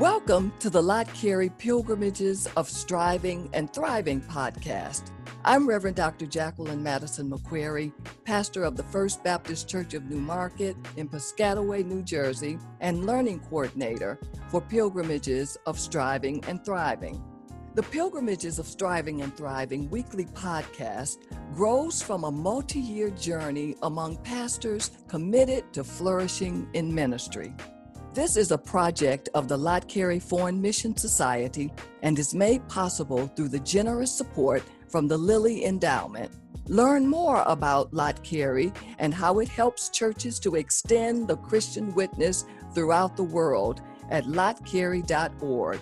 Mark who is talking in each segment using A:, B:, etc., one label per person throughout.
A: Welcome to the Lott Carey Pilgrimages of Striving and Thriving podcast. I'm Reverend Dr. Jacqueline Madison McCreary, pastor of the First Baptist Church of New Market in Piscataway, New Jersey, and learning coordinator for Pilgrimages of Striving and Thriving. The Pilgrimages of Striving and Thriving weekly podcast grows from a multi year journey among pastors committed to flourishing in ministry. This is a project of the Lott Carey Foreign Mission Society and is made possible through the generous support from the Lilly Endowment. Learn more about Lott Carey and how it helps churches to extend the Christian witness throughout the world at lottcarey.org.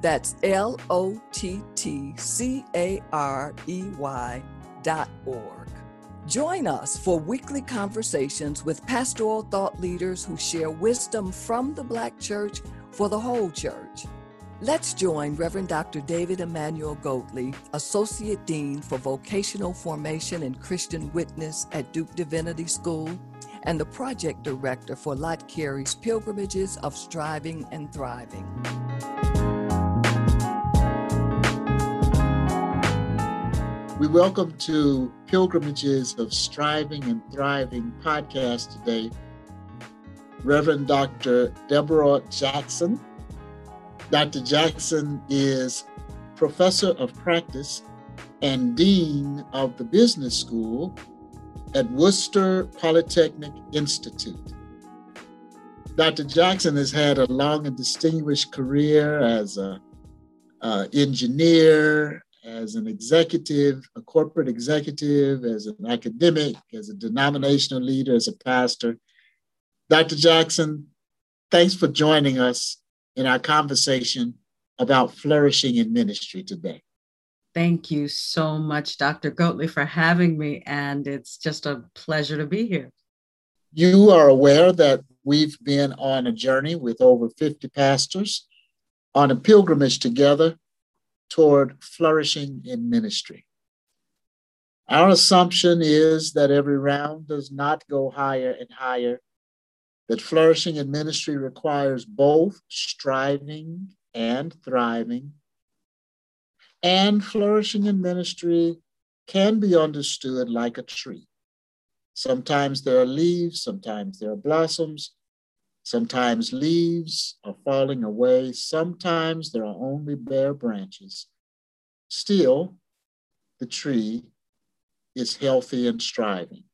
A: That's L O T T C A R E Y dot org. Join us for weekly conversations with pastoral thought leaders who share wisdom from the Black church for the whole church. Let's join Reverend Dr. David Emmanuel Goatley, Associate Dean for Vocational Formation and Christian Witness at Duke Divinity School, and the Project Director for Lott Carey's Pilgrimages of Striving and Thriving.
B: We welcome to Pilgrimages of Striving and Thriving podcast today Reverend Dr. Debora Jackson. Dr. Jackson is professor of practice and dean of the business school at Worcester Polytechnic Institute. Dr. Jackson has had a long and distinguished career as an engineer, as an executive, a corporate executive, as an academic, as a denominational leader, as a pastor. Dr. Jackson, thanks for joining us in our conversation about flourishing in ministry today.
C: Thank you so much, Dr. Goatley, for having me. And it's just a pleasure to be here.
B: You are aware that we've been on a journey with over 50 pastors on a pilgrimage together toward flourishing in ministry. Our assumption is that every round does not go higher and higher, that flourishing in ministry requires both striving and thriving. And flourishing in ministry can be understood like a tree. Sometimes there are leaves, sometimes there are blossoms, Sometimes leaves are falling away. Sometimes there are only bare branches. Still, the tree is healthy and striving.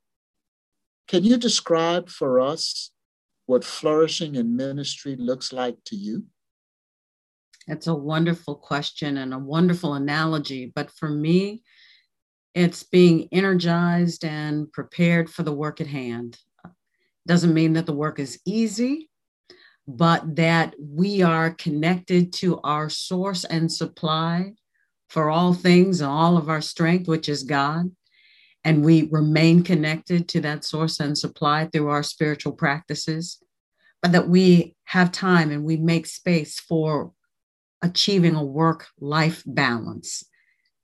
B: Can you describe for us what flourishing in ministry looks like to you?
C: That's a wonderful question and a wonderful analogy. But for me, it's being energized and prepared for the work at hand. Doesn't mean that the work is easy, but that we are connected to our source and supply for all things and all of our strength, which is God. And we remain connected to that source and supply through our spiritual practices, but that we have time and we make space for achieving a work life balance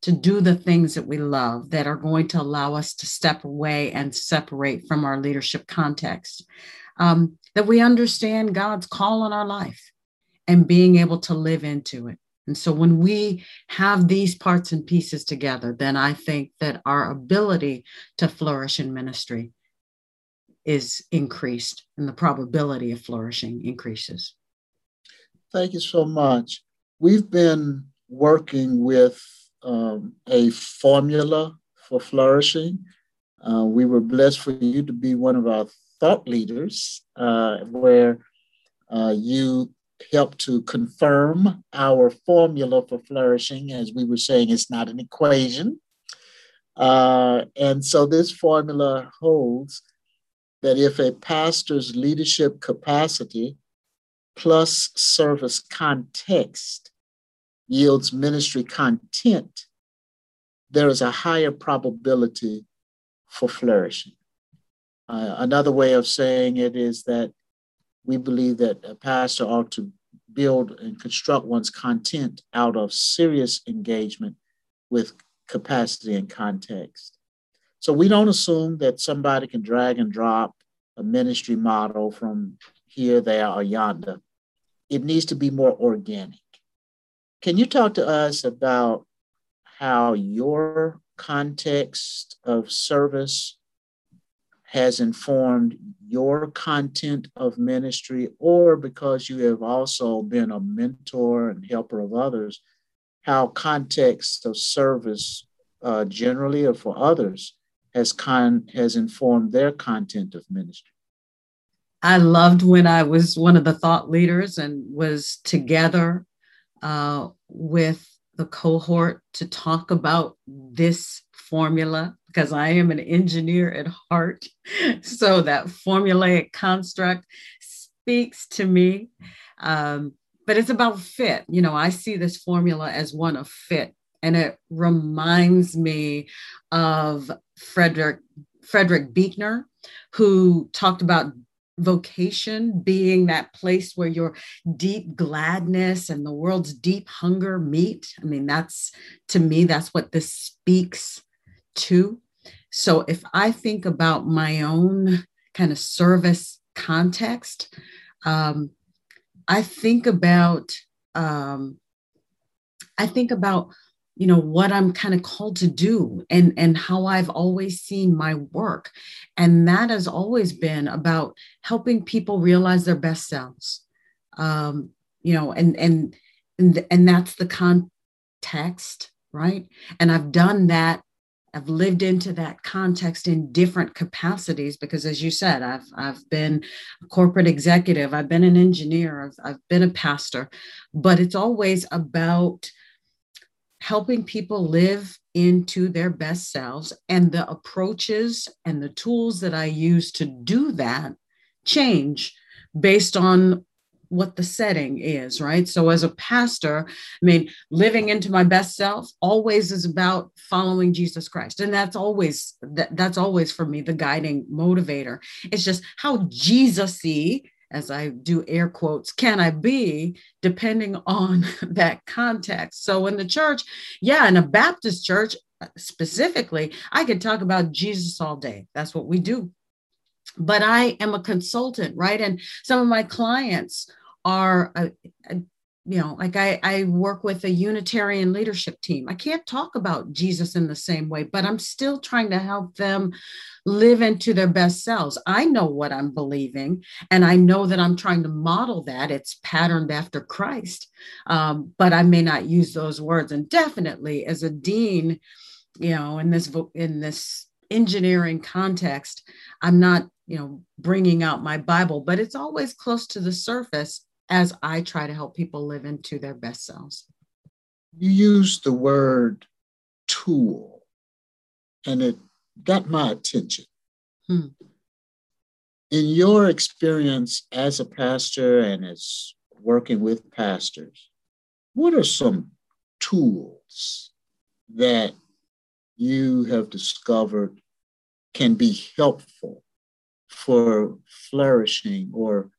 C: to do the things that we love that are going to allow us to step away and separate from our leadership context. Um, that we understand God's call on our life and being able to live into it. And so when we have these parts and pieces together, then I think that our ability to flourish in ministry is increased and the probability of flourishing increases.
B: Thank you so much. We've been working with um, a formula for flourishing. Uh, we were blessed for you to be one of our thought leaders, uh, where uh, you help to confirm our formula for flourishing. As we were saying, it's not an equation. Uh, and so this formula holds that if a pastor's leadership capacity plus service context yields ministry content, there is a higher probability for flourishing. Uh, another way of saying it is that we believe that a pastor ought to build and construct one's content out of serious engagement with capacity and context. So we don't assume that somebody can drag and drop a ministry model from here, there, or yonder. It needs to be more organic. Can you talk to us about how your context of service has informed your content of ministry, or because you have also been a mentor and helper of others, how context of service uh, generally or for others has con has informed their content of ministry.
C: I loved when I was one of the thought leaders and was together uh, with the cohort to talk about this formula because I am an engineer at heart. So that formulaic construct speaks to me. Um, but it's about fit. You know, I see this formula as one of fit, and it reminds me of Frederick Frederick Buechner, who talked about vocation being that place where your deep gladness and the world's deep hunger meet. I mean, that's to me, that's what this speaks to. So if I think about my own kind of service context, um, I think about um, I think about you know what I'm kind of called to do and and how I've always seen my work, and that has always been about helping people realize their best selves. Um, you know, and and and and that's the context, right? And I've done that. I've lived into that context in different capacities because, as you said, I've I've been a corporate executive, I've been an engineer, I've, I've been a pastor, but it's always about helping people live into their best selves and the approaches and the tools that I use to do that change based on what the setting is, right? So, as a pastor, I mean, living into my best self always is about following Jesus Christ, and that's always that, that's always for me the guiding motivator. It's just how Jesusy, as I do air quotes, can I be depending on that context. So, in the church, yeah, in a Baptist church uh, specifically, I could talk about Jesus all day. That's what we do but I am a consultant, right? And some of my clients are a, you know like I, I work with a unitarian leadership team. I can't talk about jesus in the same way but i'm still trying to help them live into their best selves. I know what i'm believing and i know that i'm trying to model that. It's patterned after christ um, but i may not use those words. And definitely as a dean you know in this in this engineering context i'm not you know bringing out my bible but it's always close to the surface as I try to help people live into their best selves.
B: You use the word tool, and it got my attention. Hmm. In your experience as a pastor and as working with pastors, what are some tools that you have discovered can be helpful for flourishing or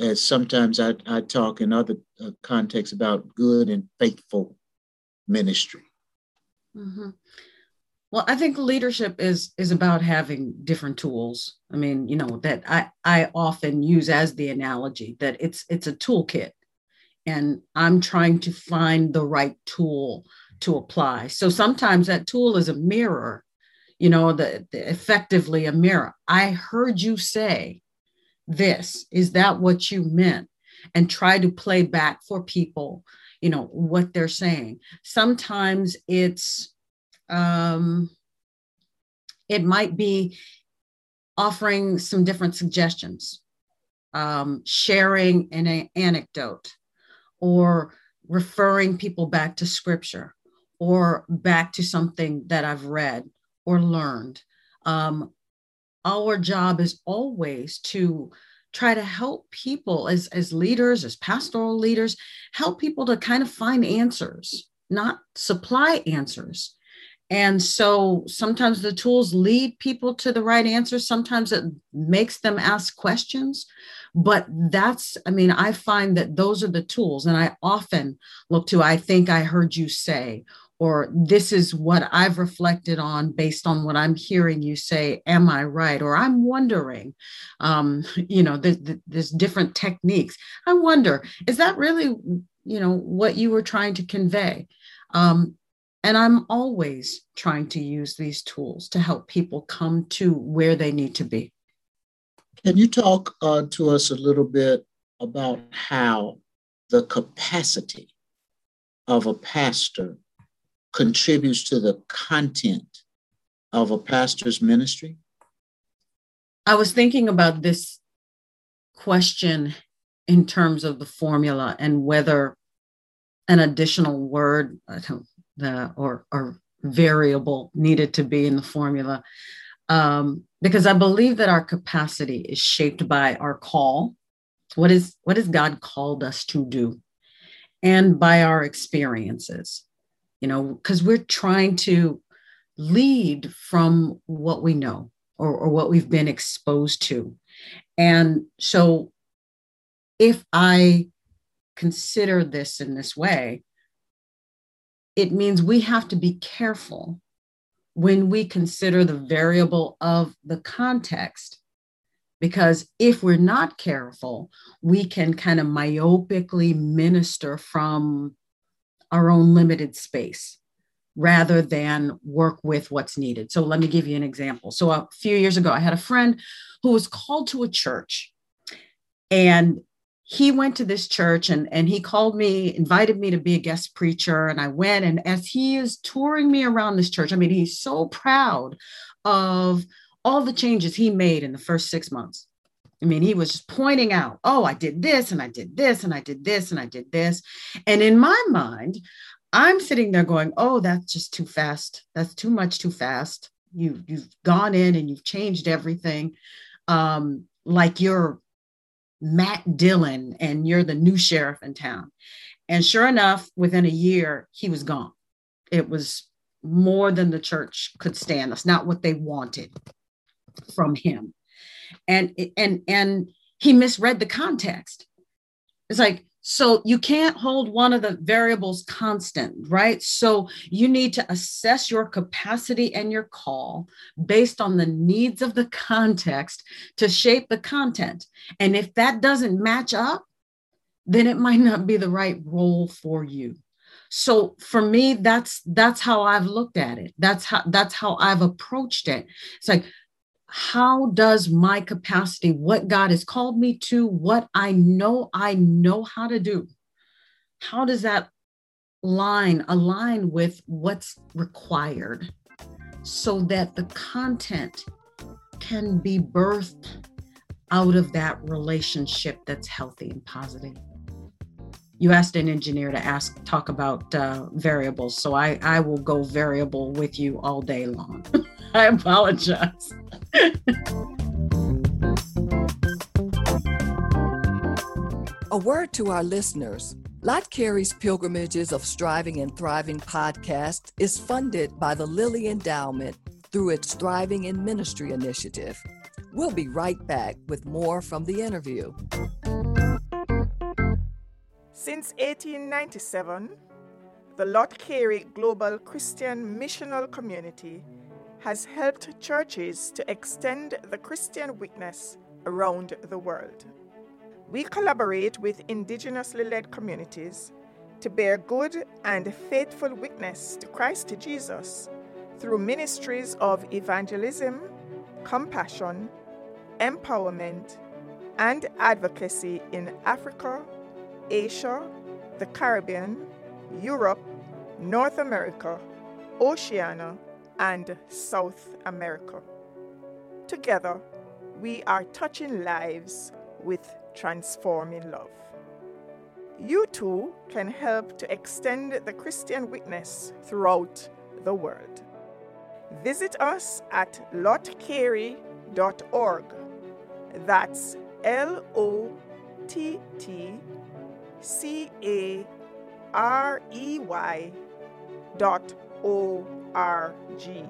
B: as sometimes I, I talk in other uh, contexts about good and faithful ministry.
C: Mm-hmm. Well, I think leadership is is about having different tools. I mean, you know that I I often use as the analogy that it's it's a toolkit, and I'm trying to find the right tool to apply. So sometimes that tool is a mirror, you know, the, the effectively a mirror. I heard you say, this? Is that what you meant? And try to play back for people, you know, what they're saying. Sometimes it's, um, it might be offering some different suggestions, um, sharing an anecdote, or referring people back to scripture or back to something that I've read or learned. Um, our job is always to try to help people as, as leaders, as pastoral leaders, help people to kind of find answers, not supply answers. And so sometimes the tools lead people to the right answers. Sometimes it makes them ask questions. but that's i mean i find that those are the tools and i often look to i think i heard you say or this is what i've reflected on based on what i'm hearing you say am i right? Or i'm wondering um, you know there's, there's different techniques. I wonder is that really you know what you were trying to convey? Um, and i'm always trying to use these tools to help people come to where they need to be.
B: Can you talk uh, to us a little bit about how the capacity of a pastor contributes to the content of a pastor's ministry?
C: I was thinking about this question in terms of the formula and whether an additional word or, or variable needed to be in the formula. Um, because I believe that our capacity is shaped by our call. What is what has God called us to do? And by our experiences you know, because we're trying to lead from what we know or, or what we've been exposed to. And so if I consider this in this way, it means we have to be careful when we consider the variable of the context. Because if we're not careful, we can kind of myopically minister from our own limited space rather than work with what's needed. So let me give you an example. So a few years ago, I had a friend who was called to a church and he went to this church and, and he called me, invited me to be a guest preacher. And I went. And as he is touring me around this church, I mean, he's so proud of all the changes he made in the first six months. I mean, he was just pointing out, oh, I did this and I did this and I did this and I did this. And in my mind, I'm sitting there going, oh, that's just too fast. That's too much too fast. You, you've gone in and you've changed everything. Um, like you're Matt Dillon and you're the new sheriff in town. And sure enough, within a year, he was gone. It was more than the church could stand. That's not what they wanted from him and and and he misread the context. It's like so you can't hold one of the variables constant right? So you need to assess your capacity and your call based on the needs of the context to shape the content. And if that doesn't match up then it might not be the right role for you. So for me that's that's how i've looked at it. That's how that's how i've approached it. It's like how does my capacity, what God has called me to, what I know I know how to do, how does that line align with what's required so that the content can be birthed out of that relationship that's healthy and positive? You asked an engineer to ask talk about uh, variables, so I I will go variable with you all day long. I apologize.
A: A word to our listeners. Lott Carey's Pilgrimages of Striving and Thriving podcast is funded by the Lilly Endowment through its Thriving in Ministry initiative. We'll be right back with more from the interview.
D: Since 1897, the Lott Carey Global Christian Missional Community has helped churches to extend the Christian witness around the world. We collaborate with indigenously led communities to bear good and faithful witness to Christ Jesus through ministries of evangelism, compassion, empowerment, and advocacy in Africa, Asia, the Caribbean, Europe, North America, Oceania, and South America. Together, we are touching lives with transforming love. You too can help to extend the Christian witness throughout the world. Visit us at lottcarey.org. That's L O T T C A R E Y dot O R G.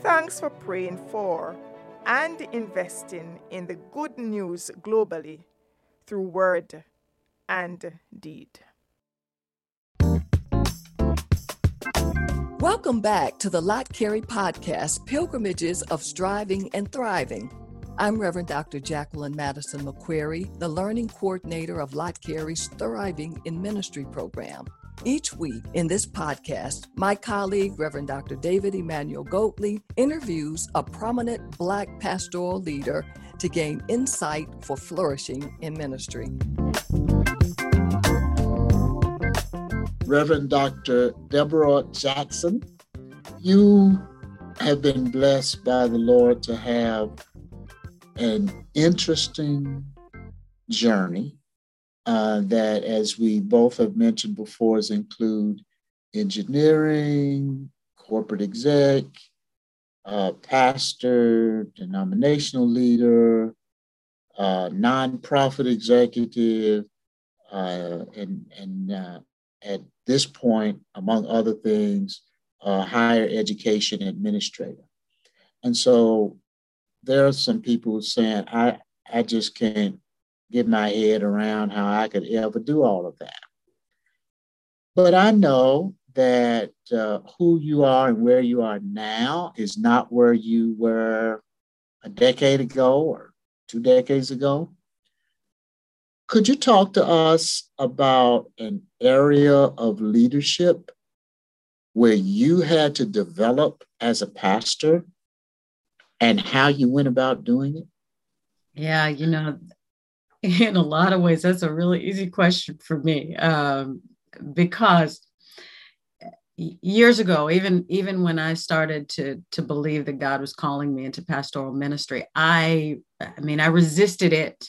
D: Thanks for praying for and investing in the good news globally through word and deed.
A: Welcome back to the Lott Carey podcast, Pilgrimages of Striving and Thriving. I'm Reverend Dr. Jacqueline Madison McCreary, the Learning Coordinator of Lott Carey's Thriving in Ministry program. Each week in this podcast, my colleague, Reverend Dr. David Emmanuel Goatley, interviews a prominent Black pastoral leader to gain insight for flourishing in ministry.
B: Reverend Dr. Debora Jackson, you have been blessed by the Lord to have an interesting journey uh, that, as we both have mentioned before, is include engineering, corporate exec, uh, pastor, denominational leader, uh, nonprofit executive, uh, and, and uh, at this point, among other things, higher education administrator. And so there are some people saying, I, I just can't get my head around how I could ever do all of that. But I know that uh, who you are and where you are now is not where you were a decade ago or two decades ago. Could you talk to us about an area of leadership where you had to develop as a pastor and how you went about doing it?
C: Yeah, you know, in a lot of ways, that's a really easy question for me um, because years ago, even even when I started to to believe that God was calling me into pastoral ministry, I I mean I resisted it,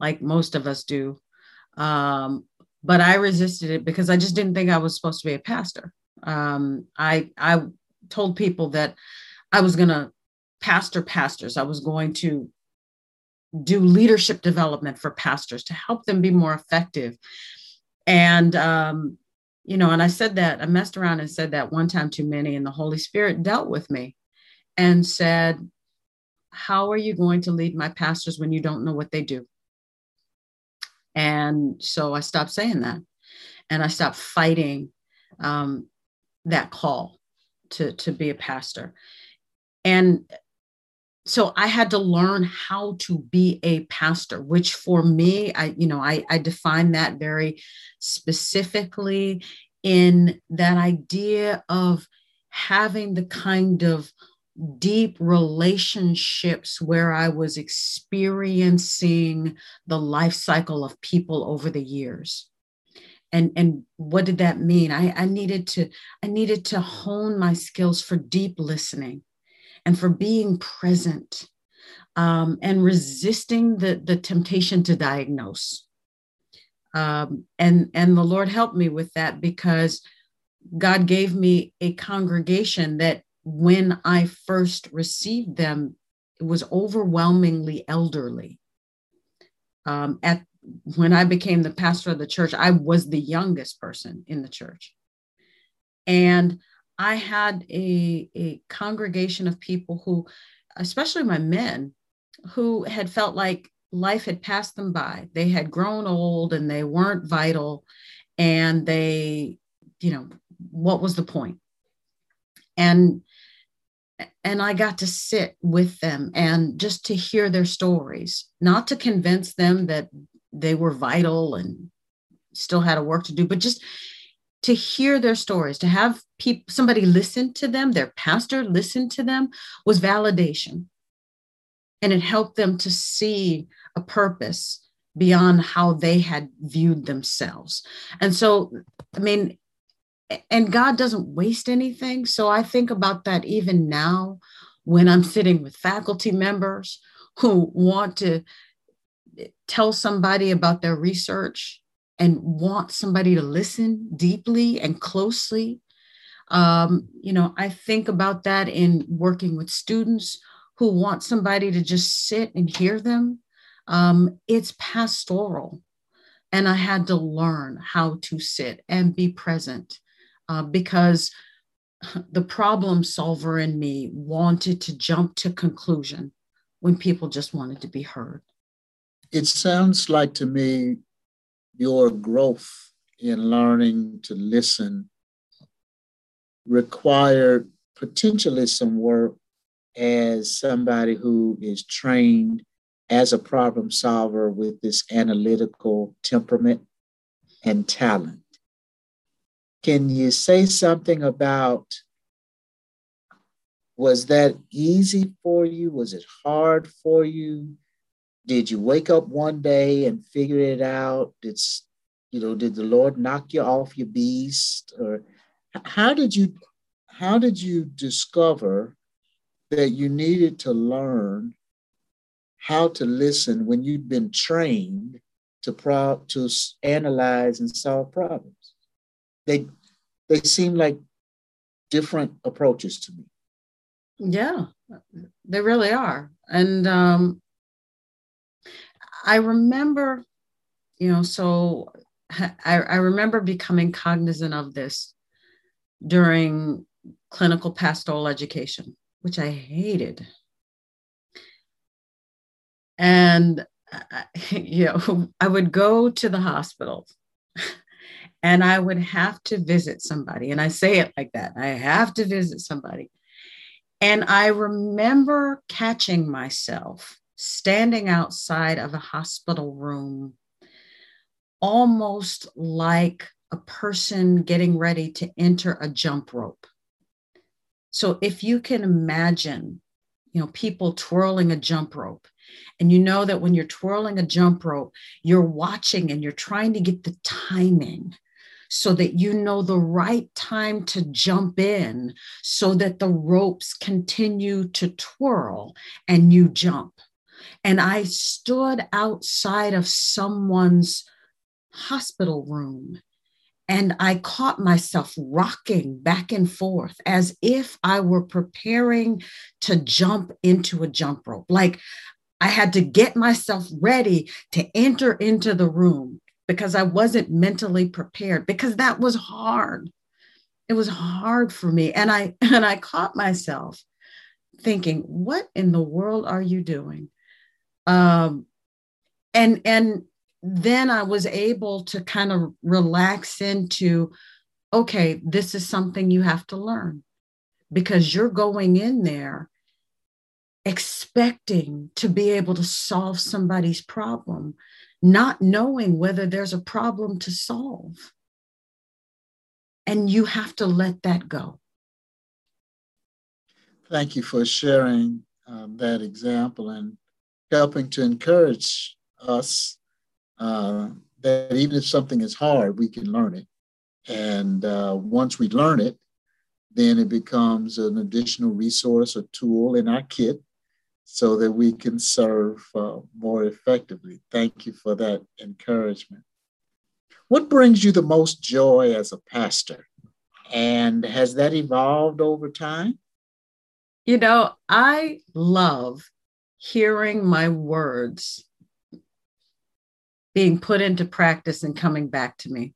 C: like most of us do, um, but I resisted it because I just didn't think I was supposed to be a pastor. Um, I I told people that I was going to pastor pastors. I was going to do leadership development for pastors to help them be more effective. And, um, you know, and I said that, I messed around and said that one time too many, and the Holy Spirit dealt with me and said, How are you going to lead my pastors when you don't know what they do? And so I stopped saying that and I stopped fighting um, that call to, to be a pastor. And so I had to learn how to be a pastor, which for me, I, you know, I, I define that very specifically in that idea of having the kind of deep relationships where I was experiencing the life cycle of people over the years. And, and what did that mean? I, I needed to I needed to hone my skills for deep listening and for being present um, and resisting the, the temptation to diagnose. Um, and, and the Lord helped me with that because God gave me a congregation that when I first received them, it was overwhelmingly elderly. Um, at when I became the pastor of the church, I was the youngest person in the church. And I had a, a congregation of people who, especially my men, who had felt like life had passed them by. They had grown old and they weren't vital. And they, you know, what was the point? And and I got to sit with them and just to hear their stories, not to convince them that they were vital and still had a work to do, but just to hear their stories, to have people, somebody listen to them, their pastor listen to them, was validation. And it helped them to see a purpose beyond how they had viewed themselves. And so, I mean, and God doesn't waste anything. So I think about that even now when I'm sitting with faculty members who want to eh, tell somebody about their research and want somebody to listen deeply and closely. Um, you know, I think about that in working with students who want somebody to just sit and hear them. Um, it's pastoral. And I had to learn how to sit and be present uh, because the problem solver in me wanted to jump to conclusion when people just wanted to be heard.
B: It sounds like to me your growth in learning to listen required potentially some work as somebody who is trained as a problem solver with this analytical temperament and talent. Can you say something about was that easy for you? Was it hard for you? Did you wake up one day and figure it out? Did you know, did the Lord knock you off your beast? Or how did you how did you discover that you needed to learn how to listen when you'd been trained to pro- to analyze and solve problems. They they seem like different approaches to me.
C: Yeah, they really are. And um, I remember, you know, so I, I remember becoming cognizant of this during clinical pastoral education, which I hated. And, uh, you know, I would go to the hospital and I would have to visit somebody. And I say it like that I have to visit somebody. And I remember catching myself standing outside of a hospital room, almost like a person getting ready to enter a jump rope. So if you can imagine, you know, people twirling a jump rope, and you know that when you're twirling a jump rope, you're watching and you're trying to get the timing so that you know the right time to jump in so that the ropes continue to twirl and you jump. And I stood outside of someone's hospital room and I caught myself rocking back and forth as if I were preparing to jump into a jump rope. Like I had to get myself ready to enter into the room because I wasn't mentally prepared because that was hard. It was hard for me. And I and I caught myself thinking, what in the world are you doing? Um and and then I was able to kind of relax into, okay, this is something you have to learn because you're going in there expecting to be able to solve somebody's problem, not knowing whether there's a problem to solve. And you have to let that go.
B: Thank you for sharing um, that example and helping to encourage us uh, that even if something is hard, we can learn it. And uh, once we learn it, then it becomes an additional resource or tool in our kit so that we can serve uh, more effectively. Thank you for that encouragement. What brings you the most joy as a pastor? And has that evolved over time?
C: You know, I love hearing my words being put into practice and coming back to me.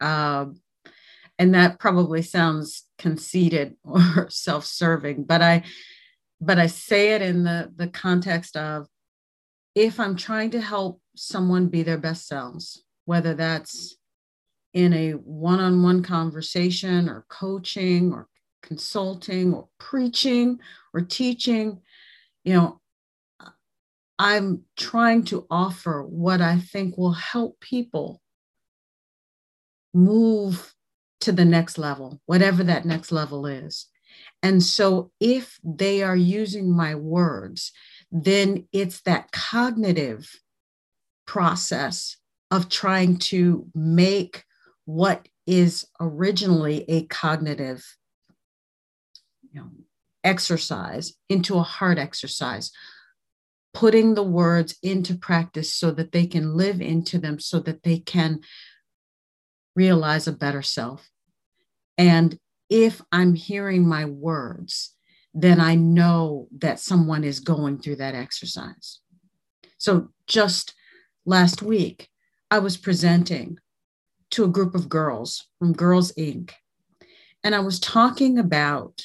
C: Um, and that probably sounds conceited or self-serving, but I but I say it in the, the context of if I'm trying to help someone be their best selves, whether that's in a one on one conversation or coaching or consulting or preaching or teaching, you know, I'm trying to offer what I think will help people move to the next level, whatever that next level is. And so if they are using my words, then it's that cognitive process of trying to make what is originally a cognitive you know, exercise into a heart exercise, putting the words into practice so that they can live into them, so that they can realize a better self. And if I'm hearing my words, then I know that someone is going through that exercise. So just last week, I was presenting to a group of girls from Girls Inc. And I was talking about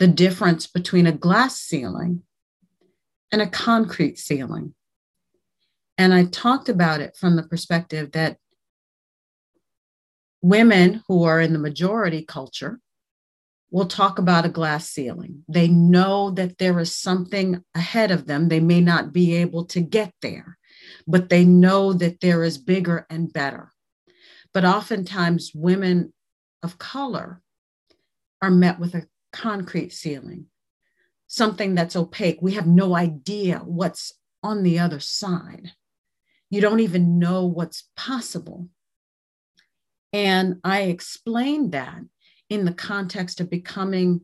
C: the difference between a glass ceiling and a concrete ceiling. And I talked about it from the perspective that women who are in the majority culture will talk about a glass ceiling. They know that there is something ahead of them. They may not be able to get there, but they know that there is bigger and better. But oftentimes, women of color are met with a concrete ceiling, something that's opaque. We have no idea what's on the other side. You don't even know what's possible. And I explained that in the context of becoming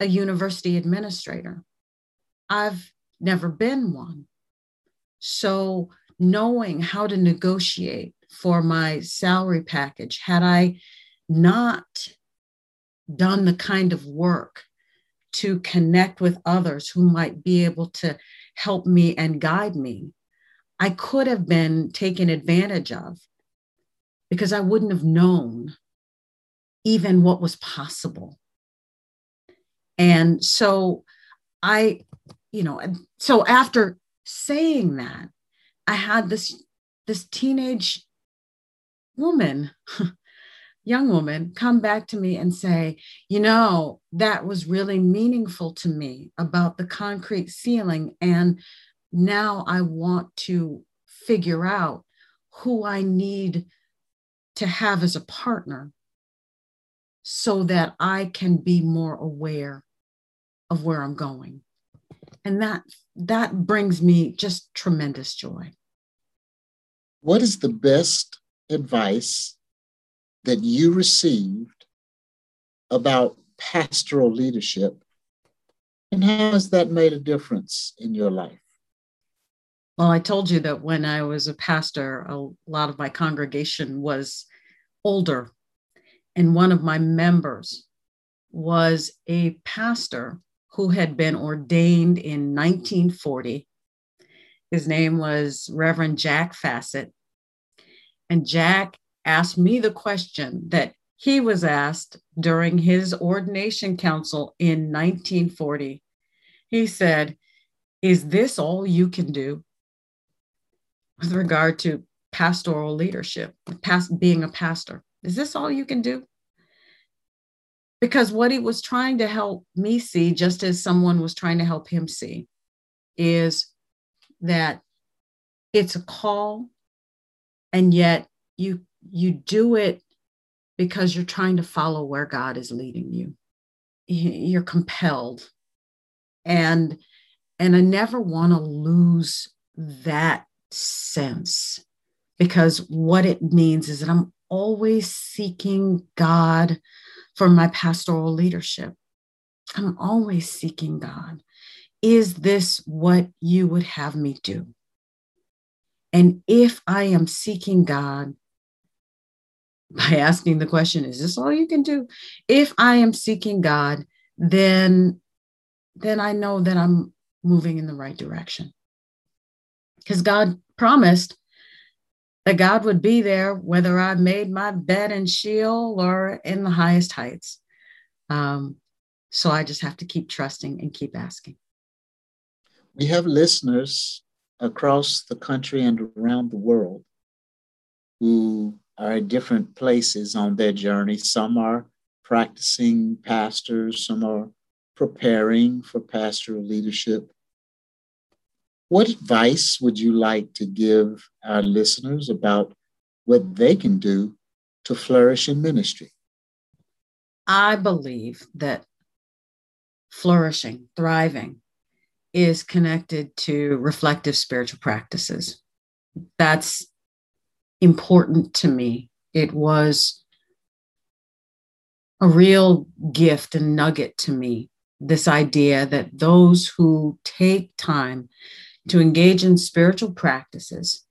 C: a university administrator. I've never been one. So, knowing how to negotiate for my salary package, had I not done the kind of work to connect with others who might be able to help me and guide me, I could have been taken advantage of because I wouldn't have known even what was possible. And so I, you know, so after saying that, I had this this teenage woman, young woman, come back to me and say, you know, that was really meaningful to me about the concrete ceiling. And now I want to figure out who I need to have as a partner so that I can be more aware of where I'm going. And that that brings me just tremendous joy.
B: What is the best advice that you received about pastoral leadership and how has that made a difference in your life?
C: Well, I told you that when I was a pastor, a lot of my congregation was older. And one of my members was a pastor who had been ordained in 1940. His name was Reverend Jack Fassett. And Jack asked me the question that he was asked during his ordination council in 1940. He said, Is this all you can do? with regard to pastoral leadership, past, being a pastor. Is this all you can do? Because what he was trying to help me see, just as someone was trying to help him see, is that it's a call, and yet you you do it because you're trying to follow where God is leading you. You're compelled. And and I never want to lose that sense because what it means is that I'm always seeking God for my pastoral leadership. I'm always seeking God. Is this what you would have me do? And if I am seeking God by asking the question, is this all you can do? If I am seeking God, then then I know that I'm moving in the right direction because God promised that God would be there whether I made my bed in Sheol or in the highest heights. Um, so I just have to keep trusting and keep asking.
B: We have listeners across the country and around the world who are at different places on their journey. Some are practicing pastors, some are preparing for pastoral leadership. What advice would you like to give our listeners about what they can do to flourish in ministry?
C: I believe that flourishing, thriving, is connected to reflective spiritual practices. That's important to me. It was a real gift and nugget to me this idea that those who take time to engage in spiritual practices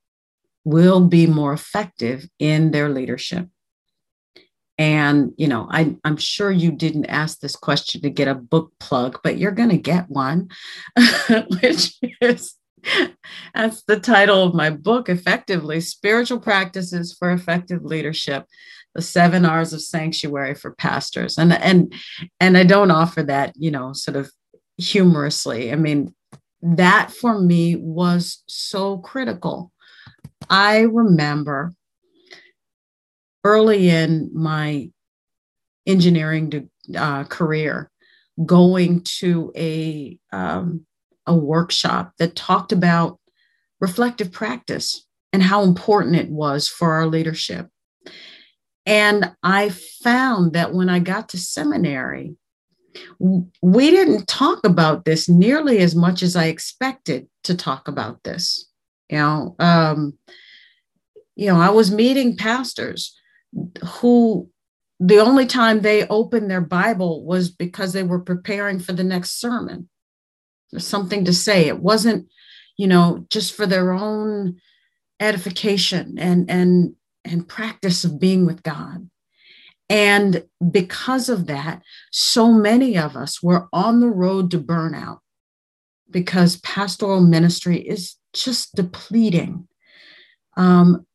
C: will be more effective in their leadership. And, you know, I, I'm sure you didn't ask this question to get a book plug, but you're going to get one, which is that's the title of my book, effectively Spiritual Practices for Effective Leadership the seven R's of sanctuary for pastors. And and and I don't offer that, you know, sort of humorously. I mean, that for me was so critical. I remember early in my engineering uh, career going to a um, a workshop that talked about reflective practice and how important it was for our leadership. And I found that when I got to seminary, we didn't talk about this nearly as much as I expected to talk about this. You know, um, you know, I was meeting pastors who the only time they opened their Bible was because they were preparing for the next sermon. Something to say. It wasn't, you know, just for their own edification and and and practice of being with God. And because of that, so many of us were on the road to burnout because pastoral ministry is just depleting. Um,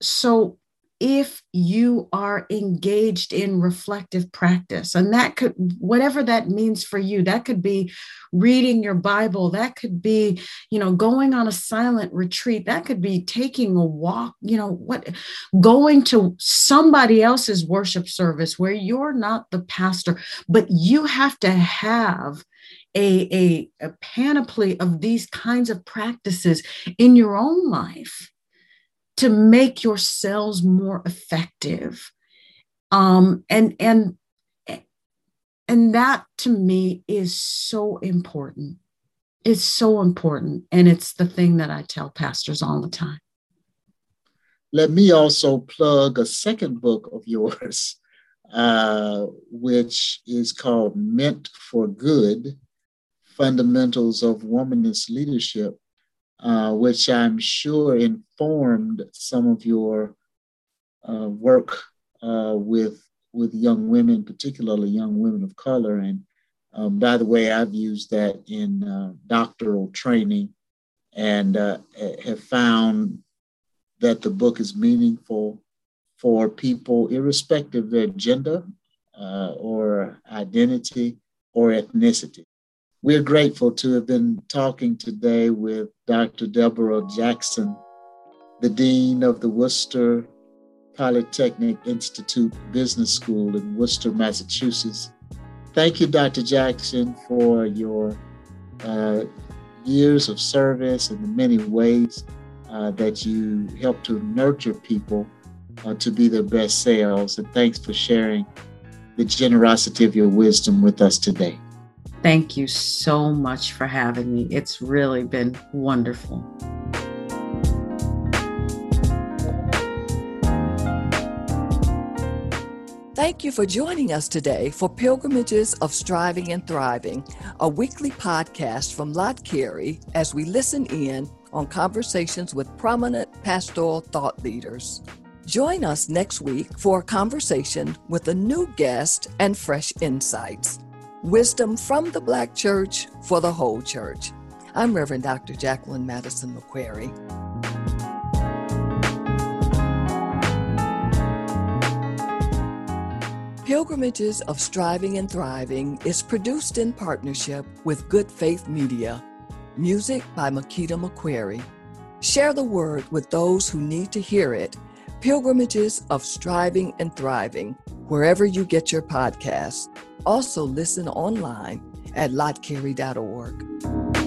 C: so if you are engaged in reflective practice. And that could whatever that means for you that could be reading your bible that could be you know going on a silent retreat that could be taking a walk you know what going to somebody else's worship service where you're not the pastor but you have to have a, a, a panoply of these kinds of practices in your own life to make yourselves more effective. Um, and and and that to me is so important. It's so important. And it's the thing that i tell pastors all the time.
B: Let me also plug a second book of yours uh, which is called meant for good fundamentals of womanist leadership uh, which I'm sure informed some of your uh, work uh, with with young women, particularly young women of color. And um, by the way, I've used that in uh, doctoral training, and uh, have found that the book is meaningful for people, irrespective of their gender or identity or ethnicity. We're grateful to have been talking today with Dr. Debora Jackson, the Dean of the Worcester Polytechnic Institute Business School in Worcester, Massachusetts. Thank you, Dr. Jackson, for your uh, years of service and the many ways uh, that you help to nurture people uh, to be their best selves. And thanks for sharing the generosity of your wisdom with us today.
C: Thank you so much for having me. It's really been wonderful.
A: Thank you for joining us today for Pilgrimages of Striving and Thriving, a weekly podcast from Lott Carey as we listen in on conversations with prominent pastoral thought leaders. Join us next week for a conversation with a new guest and fresh insights. Wisdom from the Black Church for the whole church. I'm Reverend Dr. Jacqueline Madison McCreary. Pilgrimages of Striving and Thriving is produced in partnership with Good Faith Media. Music by Makita McCreary. Share the word with those who need to hear it. Pilgrimages of Striving and Thriving, wherever you get your podcasts. Also, listen online at lottcarey.org.